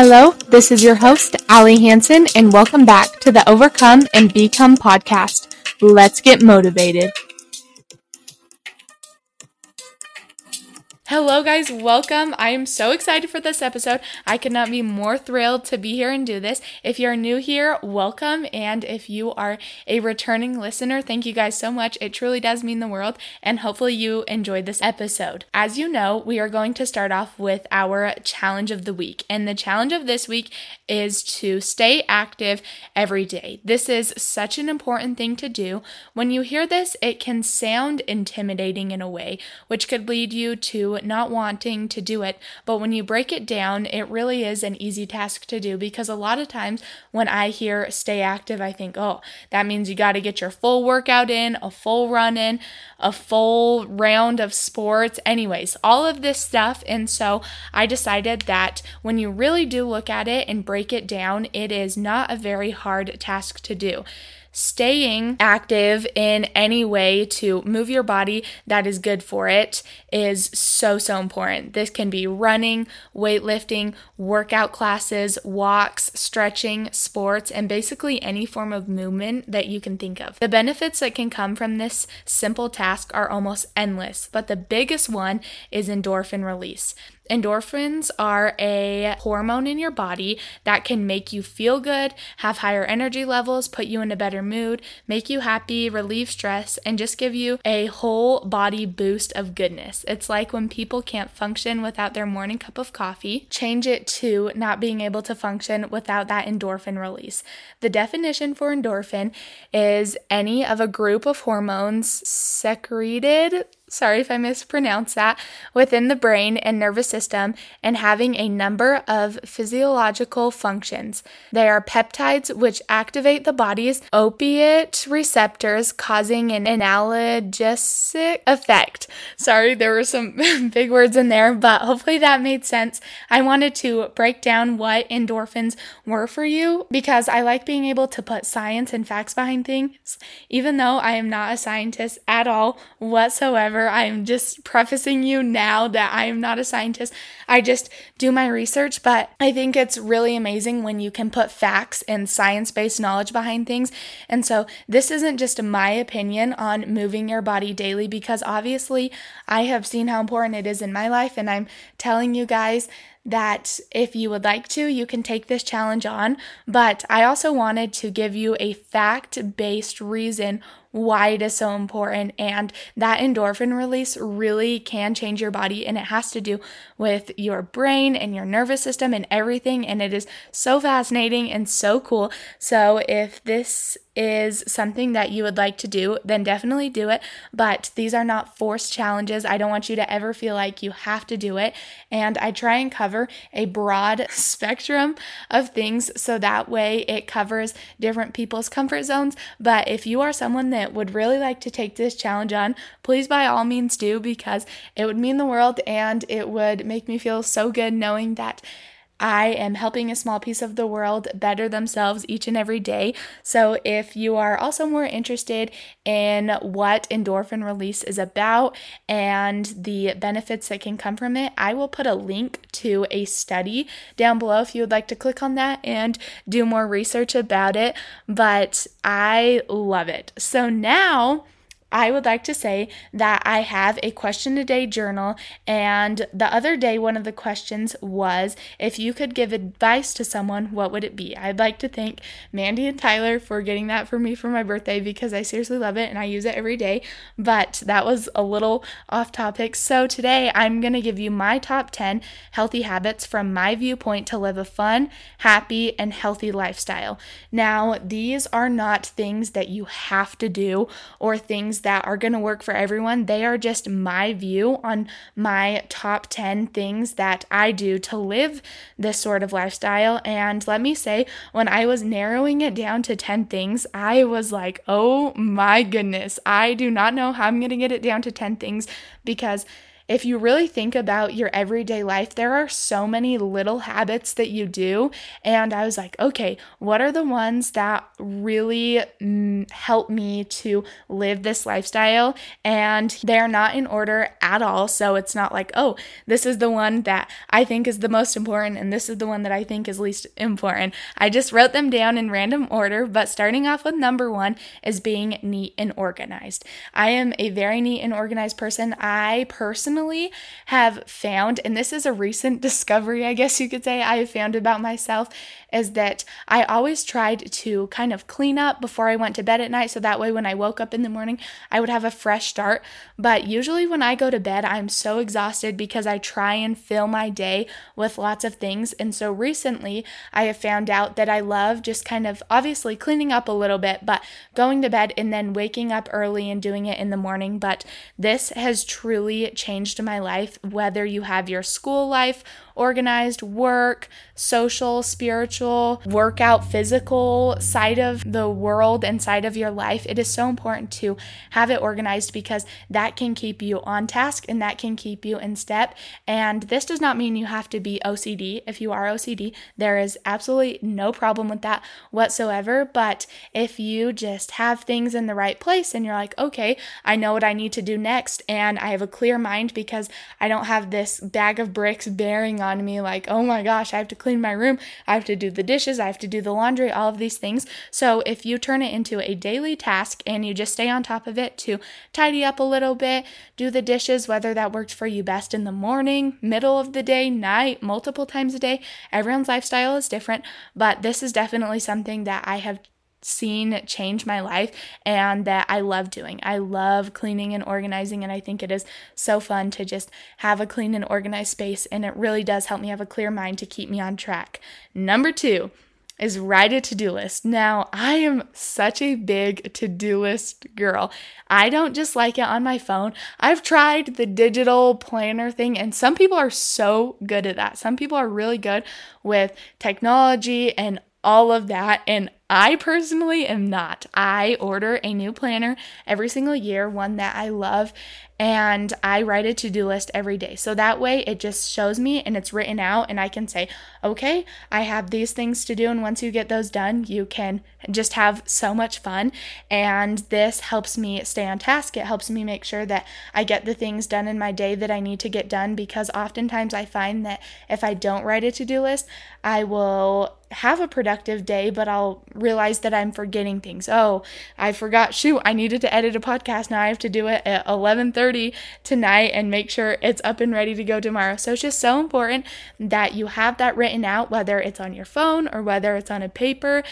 Hello, this is your host, Allie Hansen, and welcome back to the Overcome and Become podcast. Let's get motivated. Hello, guys. Welcome. I am so excited for this episode. I could not be more thrilled to be here and do this. If you're new here, welcome. And if you are a returning listener, thank you guys so much. It truly does mean the world. And hopefully, you enjoyed this episode. As you know, we are going to start off with our challenge of the week. And the challenge of this week is to stay active every day. This is such an important thing to do. When you hear this, it can sound intimidating in a way, which could lead you to not wanting to do it. But when you break it down, it really is an easy task to do because a lot of times when I hear stay active, I think, oh, that means you got to get your full workout in, a full run in, a full round of sports. Anyways, all of this stuff. And so I decided that when you really do look at it and break it down, it is not a very hard task to do staying active in any way to move your body that is good for it is so, so important. This can be running, weightlifting, workout classes, walks, stretching, sports, and basically any form of movement that you can think of. The benefits that can come from this simple task are almost endless, but the biggest one is endorphin release. Endorphins are a hormone in your body that can make you feel good, have higher energy levels, put you in a better mood, make you happy, relieve stress, and just give you a whole body boost of goodness. It's like when people can't function without their morning cup of coffee, change it to not being able to function without that endorphin release. The definition for endorphin is any of a group of hormones secreted sorry if I mispronounce that, within the brain and nervous system and having a number of physiological functions. They are peptides which activate the body's opiate receptors, causing an analgesic effect. Sorry, there were some big words in there, but hopefully that made sense. I wanted to break down what endorphins were for you because I like being able to put science and facts behind things, even though I am not a scientist at all whatsoever I'm just prefacing you now that I am not a scientist. I just do my research, but I think it's really amazing when you can put facts and science based knowledge behind things. And so this isn't just my opinion on moving your body daily because obviously I have seen how important it is in my life, and I'm telling you guys that if you would like to, you can take this challenge on. But I also wanted to give you a fact based reason why it is so important. And that endorphin release really can change your body, and it has to do with your brain and your nervous system and everything. And it is so fascinating and so cool. So, if this is something that you would like to do, then definitely do it. But these are not forced challenges. I don't want you to ever feel like you have to do it. And I try and cover a broad spectrum of things so that way it covers different people's comfort zones. But if you are someone that would really like to take this challenge on, please by all means do because it would mean the world and it would make me feel so good knowing that I am helping a small piece of the world better themselves each and every day. So, if you are also more interested in what endorphin release is about and the benefits that can come from it, I will put a link to a study down below if you would like to click on that and do more research about it. But I love it. So, now I would like to say that I have a question a day journal, and the other day, one of the questions was if you could give advice to someone, what would it be? I'd like to thank Mandy and Tyler for getting that for me for my birthday because I seriously love it and I use it every day. But that was a little off topic. So today, I'm going to give you my top 10 healthy habits from my viewpoint to live a fun, happy, and healthy lifestyle. Now, these are not things that you have to do or things that are going to work for everyone. They are just my view on my top 10 things that I do to live this sort of lifestyle. And let me say, when I was narrowing it down to 10 things, I was like, oh my goodness, I do not know how I'm going to get it down to 10 things because if you really think about your everyday life, there are so many little habits that you do. And I was like, okay, what are the ones that really mm, help me to live this lifestyle? And they're not in order at all. So it's not like, oh, this is the one that I think is the most important and this is the one that I think is least important. I just wrote them down in random order, but starting off with number one is being neat and organized. I am a very neat and organized person. I personally have found, and this is a recent discovery, I guess you could say, I have found about myself, is that I always tried to kind of clean up before I went to bed at night. So that way, when I woke up in the morning, I would have a fresh start. But usually, when I go to bed, I'm so exhausted because I try and fill my day with lots of things. And so recently, I have found out that I love just kind of obviously cleaning up a little bit, but going to bed and then waking up early and doing it in the morning. But this has truly changed my life, whether you have your school life organized work, social, spiritual, workout, physical side of the world and side of your life, it is so important to have it organized because that can keep you on task and that can keep you in step. And this does not mean you have to be OCD. If you are OCD, there is absolutely no problem with that whatsoever. But if you just have things in the right place and you're like, okay, I know what I need to do next, and I have a clear mind because I don't have this bag of bricks bearing on me like, oh my gosh, I have to clean my room, I have to do the dishes, I have to do the laundry, all of these things. So if you turn it into a daily task and you just stay on top of it to tidy up a little bit, do the dishes, whether that worked for you best in the morning, middle of the day, night, multiple times a day, everyone's lifestyle is different, but this is definitely something that I have seen change my life and that I love doing. I love cleaning and organizing, and I think it is so fun to just have a clean and organized space, and it really does help me have a clear mind to keep me on track. Number two, is write a to do list. Now, I am such a big to do list girl. I don't just like it on my phone. I've tried the digital planner thing, and some people are so good at that. Some people are really good with technology and all of that. And I personally am not. I order a new planner every single year, one that I love, and I write a to do list every day. So that way it just shows me and it's written out, and I can say, okay, I have these things to do. And once you get those done, you can just have so much fun. And this helps me stay on task. It helps me make sure that I get the things done in my day that I need to get done because oftentimes I find that if I don't write a to do list, I will have a productive day, but I'll realize that I'm forgetting things. Oh, I forgot, shoot, I needed to edit a podcast. Now I have to do it at 11:30 30 tonight and make sure it's up and ready to go tomorrow. So it's just so important that you have that written out, whether it's on your phone or whether it's on a paper.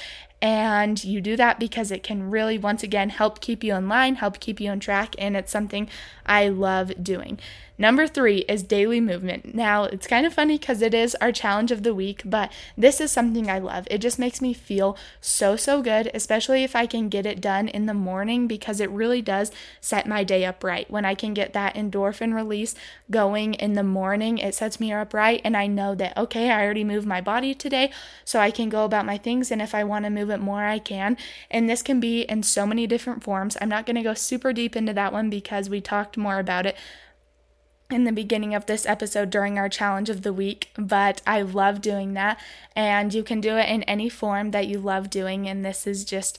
And you do that because it can really, once again, help keep you in line, help keep you on track. And it's something I love doing. Number three is daily movement. Now, it's kind of funny because it is our challenge of the week, but this is something I love. It just makes me feel so, so good, especially if I can get it done in the morning because it really does set my day up right. When I can get that endorphin release going in the morning, it sets me up right. And I know that, okay, I already moved my body today, so I can go about my things. And if I want to move it more, I can. And this can be in so many different forms. I'm not going to go super deep into that one because we talked more about it in the beginning of this episode during our challenge of the week, but I love doing that. And you can do it in any form that you love doing. And this is just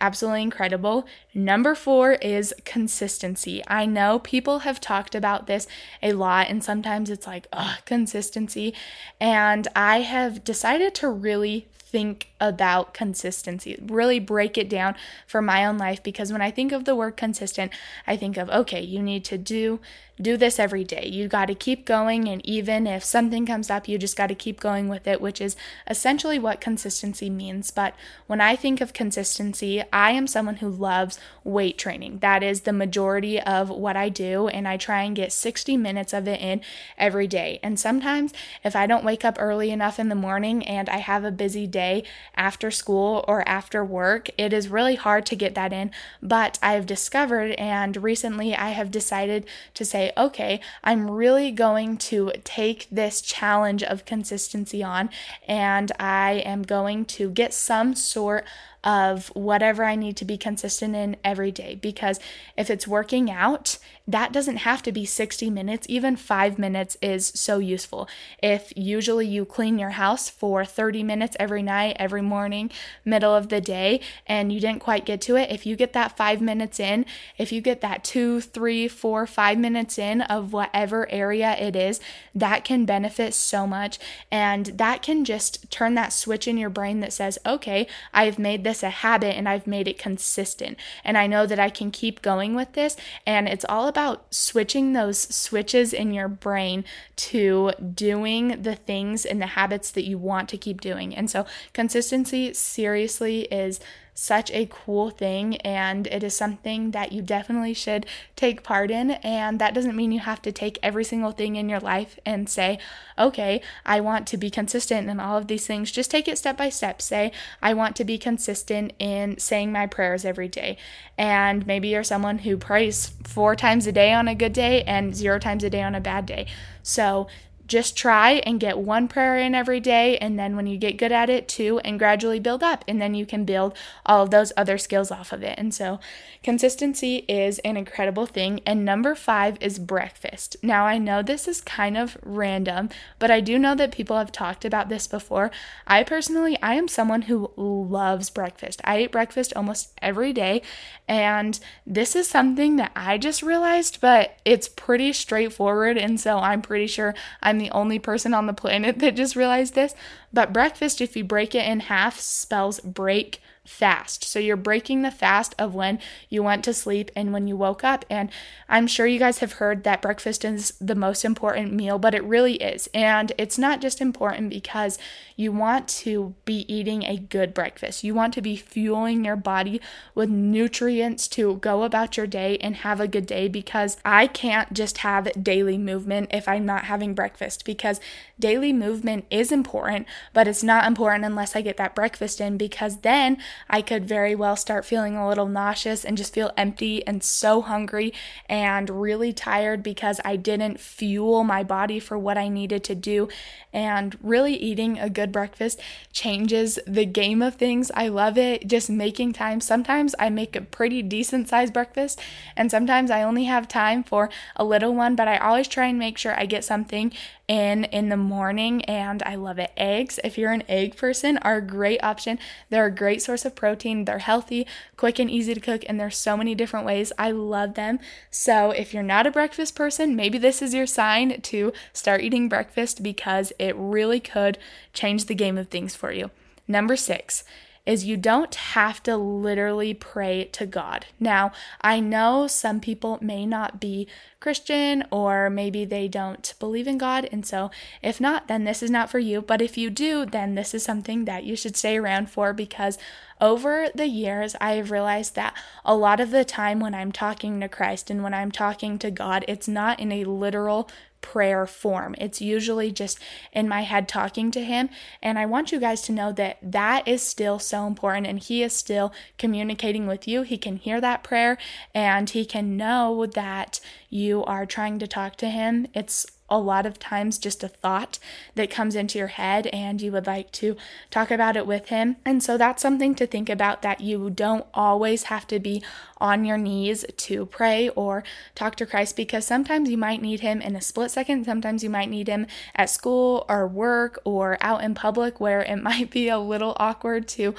absolutely incredible. Number four is consistency. I know people have talked about this a lot, and sometimes it's like, ugh, consistency. And I have decided to really think about consistency, really break it down for my own life because when I think of the word consistent, I think of okay, you need to do do this every day. You got to keep going and even if something comes up, you just got to keep going with it, which is essentially what consistency means. But when I think of consistency, I am someone who loves weight training. That is the majority of what I do and I try and get 60 minutes of it in every day. And sometimes if I don't wake up early enough in the morning and I have a busy day after school or after work, it is really hard to get that in. But I've discovered, and recently I have decided to say, okay, I'm really going to take this challenge of consistency on, and I am going to get some sort of whatever I need to be consistent in every day. Because if it's working out, that doesn't have to be 60 minutes. Even five minutes is so useful. If usually you clean your house for 30 minutes every night, every morning, middle of the day, and you didn't quite get to it, if you get that five minutes in, if you get that two, three, four, five minutes in of whatever area it is, that can benefit so much. And that can just turn that switch in your brain that says, okay, I've made this a habit and I've made it consistent. And I know that I can keep going with this. And it's all about about switching those switches in your brain to doing the things and the habits that you want to keep doing. And so, consistency seriously is such a cool thing and it is something that you definitely should take part in. And that doesn't mean you have to take every single thing in your life and say, okay, I want to be consistent in all of these things. Just take it step by step. Say, I want to be consistent in saying my prayers every day. And maybe you're someone who prays four times a day on a good day and zero times a day on a bad day. So just try and get one prayer in every day. And then when you get good at it, two, and gradually build up. And then you can build all of those other skills off of it. And so consistency is an incredible thing. And number five is breakfast. Now, I know this is kind of random, but I do know that people have talked about this before. I personally, I am someone who loves breakfast. I eat breakfast almost every day. And this is something that I just realized, but it's pretty straightforward. And so I'm pretty sure I'm the only person on the planet that just realized this. But breakfast, if you break it in half, spells break fast. So you're breaking the fast of when you went to sleep and when you woke up. And I'm sure you guys have heard that breakfast is the most important meal, but it really is. And it's not just important because you want to be eating a good breakfast. You want to be fueling your body with nutrients to go about your day and have a good day because I can't just have daily movement if I'm not having breakfast because daily movement is important, but it's not important unless I get that breakfast in because then I could very well start feeling a little nauseous and just feel empty and so hungry and really tired because I didn't fuel my body for what I needed to do. And really eating a good breakfast changes the game of things. I love it. Just making time. Sometimes I make a pretty decent sized breakfast, and sometimes I only have time for a little one, but I always try and make sure I get something in in the morning and I love it. Eggs, if you're an egg person, are a great option. They're a great source of protein. They're healthy, quick and easy to cook and there's so many different ways. I love them. So, if you're not a breakfast person, maybe this is your sign to start eating breakfast because it really could change the game of things for you. Number 6, is you don't have to literally pray to God. Now, I know some people may not be Christian or maybe they don't believe in God, and so if not, then this is not for you. But if you do, then this is something that you should stay around for because over the years, I have realized that a lot of the time when I'm talking to Christ and when I'm talking to God, it's not in a literal prayer form. It's usually just in my head talking to him. And I want you guys to know that that is still so important and he is still communicating with you. He can hear that prayer and he can know that you are trying to talk to him. It's a lot of times just a thought that comes into your head and you would like to talk about it with him. And so that's something to think about that you don't always have to be on your knees to pray or talk to Christ because sometimes you might need him in a split second. Sometimes you might need him at school or work or out in public where it might be a little awkward to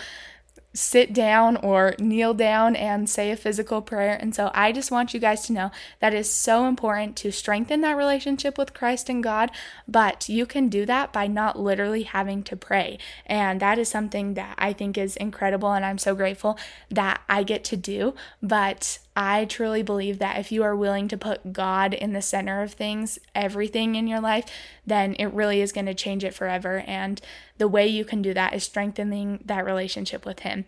sit down or kneel down and say a physical prayer. And so I just want you guys to know that is so important to strengthen that relationship with Christ and God, but you can do that by not literally having to pray. And that is something that I think is incredible and I'm so grateful that I get to do. But I truly believe that if you are willing to put God in the center of things, everything in your life, then it really is going to change it forever. And the way you can do that is strengthening that relationship with Him.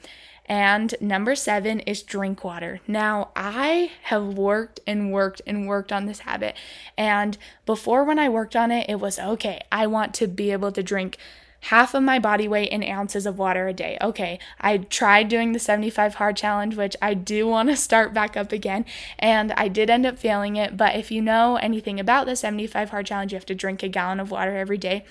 And number seven is drink water. Now, I have worked and worked and worked on this habit. And before, when I worked on it, it was okay, I want to be able to drink half of my body weight in ounces of water a day. Okay, I tried doing the 75 hard challenge, which I do want to start back up again, and I did end up failing it. But if you know anything about the 75 hard challenge, you have to drink a gallon of water every day.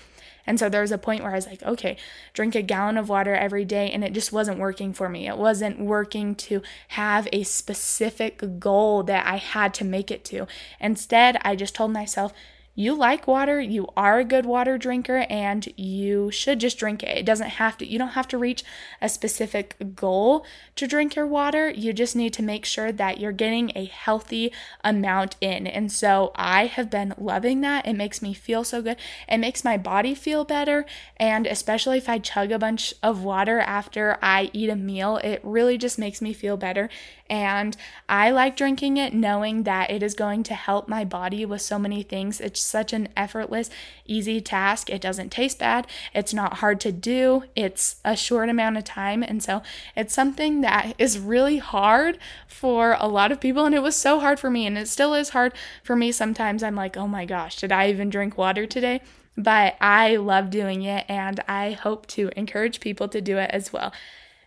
And so there was a point where I was like, okay, drink a gallon of water every day. And it just wasn't working for me. It wasn't working to have a specific goal that I had to make it to. Instead, I just told myself, you like water, you are a good water drinker, and you should just drink it. It doesn't have to, you don't have to reach a specific goal to drink your water. You just need to make sure that you're getting a healthy amount in. And so I have been loving that. It makes me feel so good. It makes my body feel better. And especially if I chug a bunch of water after I eat a meal, it really just makes me feel better. And I like drinking it knowing that it is going to help my body with so many things. It's such an effortless, easy task. It doesn't taste bad. It's not hard to do. It's a short amount of time. And so it's something that is really hard for a lot of people. And it was so hard for me. And it still is hard for me. Sometimes I'm like, oh my gosh, did I even drink water today? But I love doing it and I hope to encourage people to do it as well.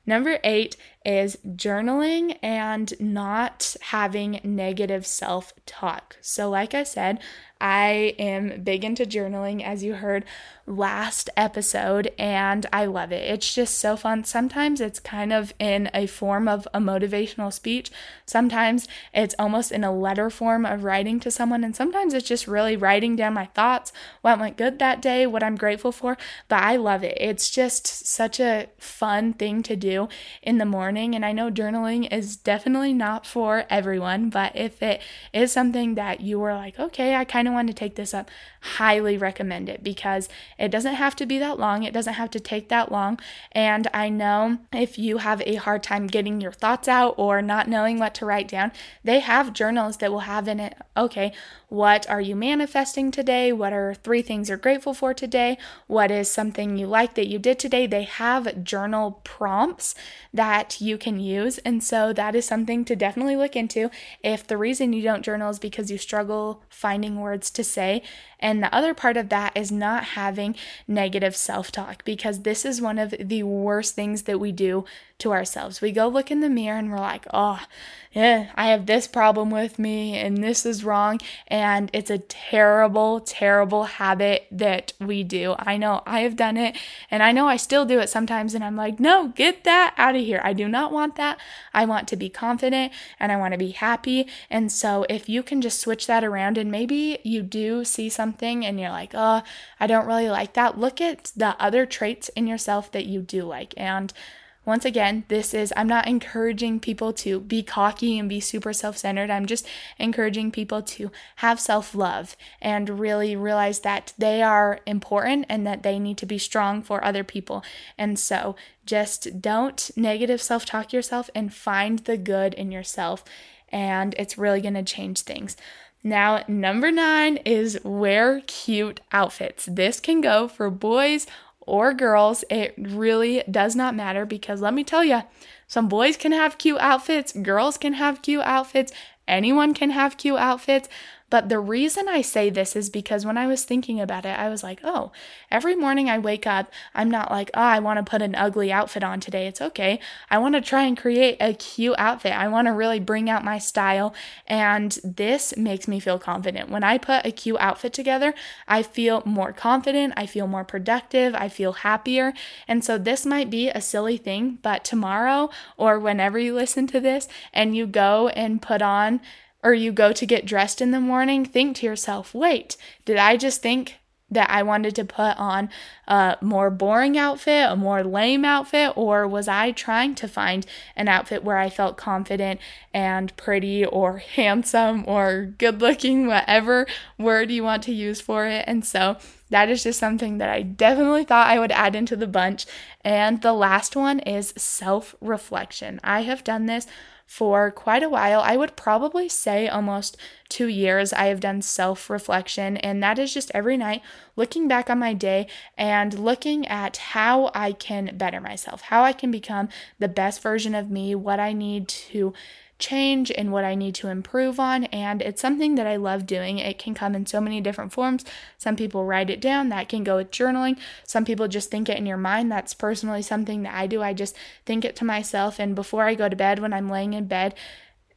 Number eight is journaling and not having negative self talk. So, like I said, I am big into journaling, as you heard last episode, and I love it. It's just so fun. Sometimes it's kind of in a form of a motivational speech, sometimes it's almost in a letter form of writing to someone, and sometimes it's just really writing down my thoughts, what went good that day, what I'm grateful for. But I love it. It's just such a fun thing to do in the morning, and I know journaling is definitely not for everyone, but if it is something that you were like, okay, I kind of want to take this up, highly recommend it because it doesn't have to be that long, it doesn't have to take that long. And I know if you have a hard time getting your thoughts out or not knowing what to write down, they have journals that will have in it, okay, what are you manifesting today? What are three things you're grateful for today? What is something you like that you did today? They have journal prompts that you can use. And so that is something to definitely look into. If the reason you don't journal is because you struggle finding words to say, and the other part of that is not having negative self talk because this is one of the worst things that we do to ourselves. We go look in the mirror and we're like, oh, yeah, I have this problem with me and this is wrong. And it's a terrible, terrible habit that we do. I know I have done it and I know I still do it sometimes. And I'm like, no, get that out of here. I do not want that. I want to be confident and I want to be happy. And so if you can just switch that around and maybe you do see something and you're like, oh, I don't really like that, look at the other traits in yourself that you do like. And once again, this is, I'm not encouraging people to be cocky and be super self centered. I'm just encouraging people to have self love and really realize that they are important and that they need to be strong for other people. And so just don't negative self talk yourself and find the good in yourself. And it's really going to change things. Now, number nine is wear cute outfits. This can go for boys or girls, it really does not matter because let me tell you, some boys can have cute outfits, girls can have cute outfits, anyone can have cute outfits. But the reason I say this is because when I was thinking about it, I was like, oh, every morning I wake up, I'm not like, oh, I want to put an ugly outfit on today. It's okay. I want to try and create a cute outfit. I want to really bring out my style. And this makes me feel confident. When I put a cute outfit together, I feel more confident. I feel more productive. I feel happier. And so this might be a silly thing, but tomorrow or whenever you listen to this and you go and put on or you go to get dressed in the morning, think to yourself, wait, did I just think that I wanted to put on a more boring outfit, a more lame outfit, or was I trying to find an outfit where I felt confident and pretty or handsome or good looking, whatever word you want to use for it? And so that is just something that I definitely thought I would add into the bunch. And the last one is self reflection. I have done this for quite a while. I would probably say almost two years I have done self reflection, and that is just every night looking back on my day and looking at how I can better myself, how I can become the best version of me, what I need to change and what I need to improve on. And it's something that I love doing. It can come in so many different forms. Some people write it down, that can go with journaling. Some people just think it in your mind. That's personally something that I do. I just think it to myself. And before I go to bed, when I'm laying in bed,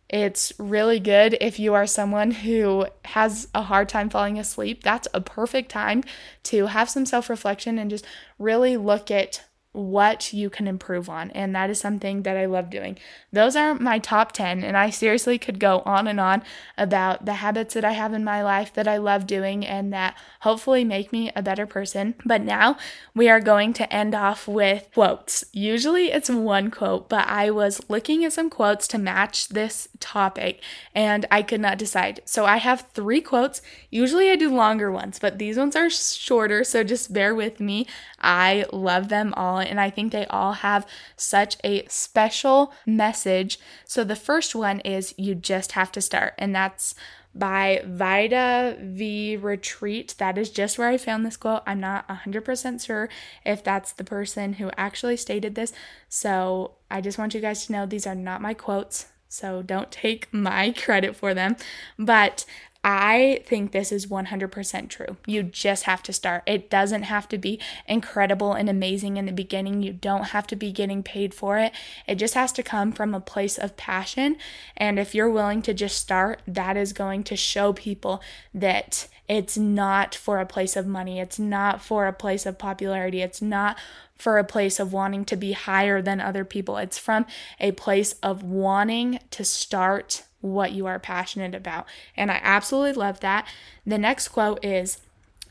It's really good if you are someone who has a hard time falling asleep. That's a perfect time to have some self reflection and just really look at what you can improve on. And that is something that I love doing. Those are my top 10. And I seriously could go on and on about the habits that I have in my life that I love doing and that hopefully make me a better person. But now we are going to end off with quotes. Usually it's one quote, but I was looking at some quotes to match this topic and I could not decide. So I have three quotes. Usually I do longer ones, but these ones are shorter. So just bear with me. I love them all and I think they all have such a special message. So the first one is you just have to start, and that's by Vida V Retreat. That is just where I found this quote. I'm not 100% sure if that's the person who actually stated this. So I just want you guys to know these are not my quotes. So don't take my credit for them. But I think this is 100% true. You just have to start. It doesn't have to be incredible and amazing in the beginning. You don't have to be getting paid for it. It just has to come from a place of passion. And if you're willing to just start, that is going to show people that it's not for a place of money. It's not for a place of popularity. It's not for a place of wanting to be higher than other people. It's from a place of wanting to start what you are passionate about. And I absolutely love that. The next quote is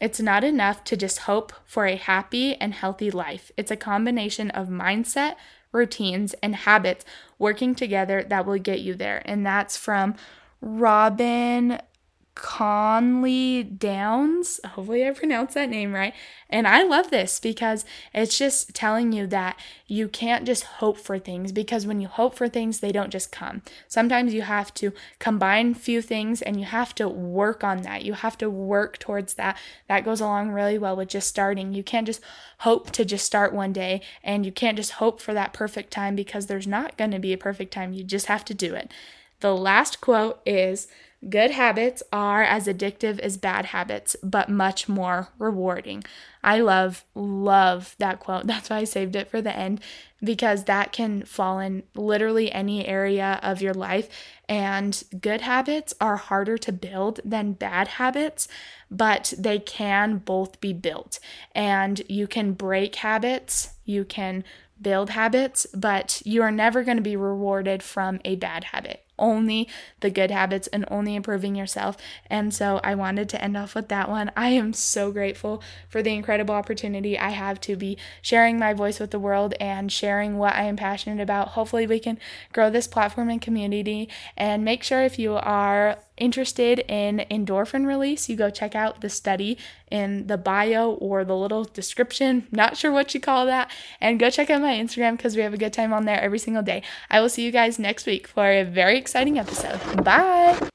It's not enough to just hope for a happy and healthy life. It's a combination of mindset, routines, and habits working together that will get you there. And that's from Robyn Conley Downs. Hopefully, I pronounced that name right. And I love this because it's just telling you that you can't just hope for things because when you hope for things, they don't just come. Sometimes you have to combine few things and you have to work on that. You have to work towards that. That goes along really well with just starting. You can't just hope to just start one day and you can't just hope for that perfect time because there's not going to be a perfect time. You just have to do it. The last quote is Good habits are as addictive as bad habits, but much more rewarding. I love, love that quote. That's why I saved it for the end because that can fall in literally any area of your life. And good habits are harder to build than bad habits, but they can both be built. And you can break habits, you can build habits, but you are never going to be rewarded from a bad habit only the good habits and only improving yourself. And so I wanted to end off with that one. I am so grateful for the incredible opportunity I have to be sharing my voice with the world and sharing what I am passionate about. Hopefully, we can grow this platform and community. And make sure if you are interested in endorphin release, you go check out the study in the bio or the little description. Not sure what you call that. And go check out my Instagram because we have a good time on there every single day. I will see you guys next week for a very exciting episode. Bye.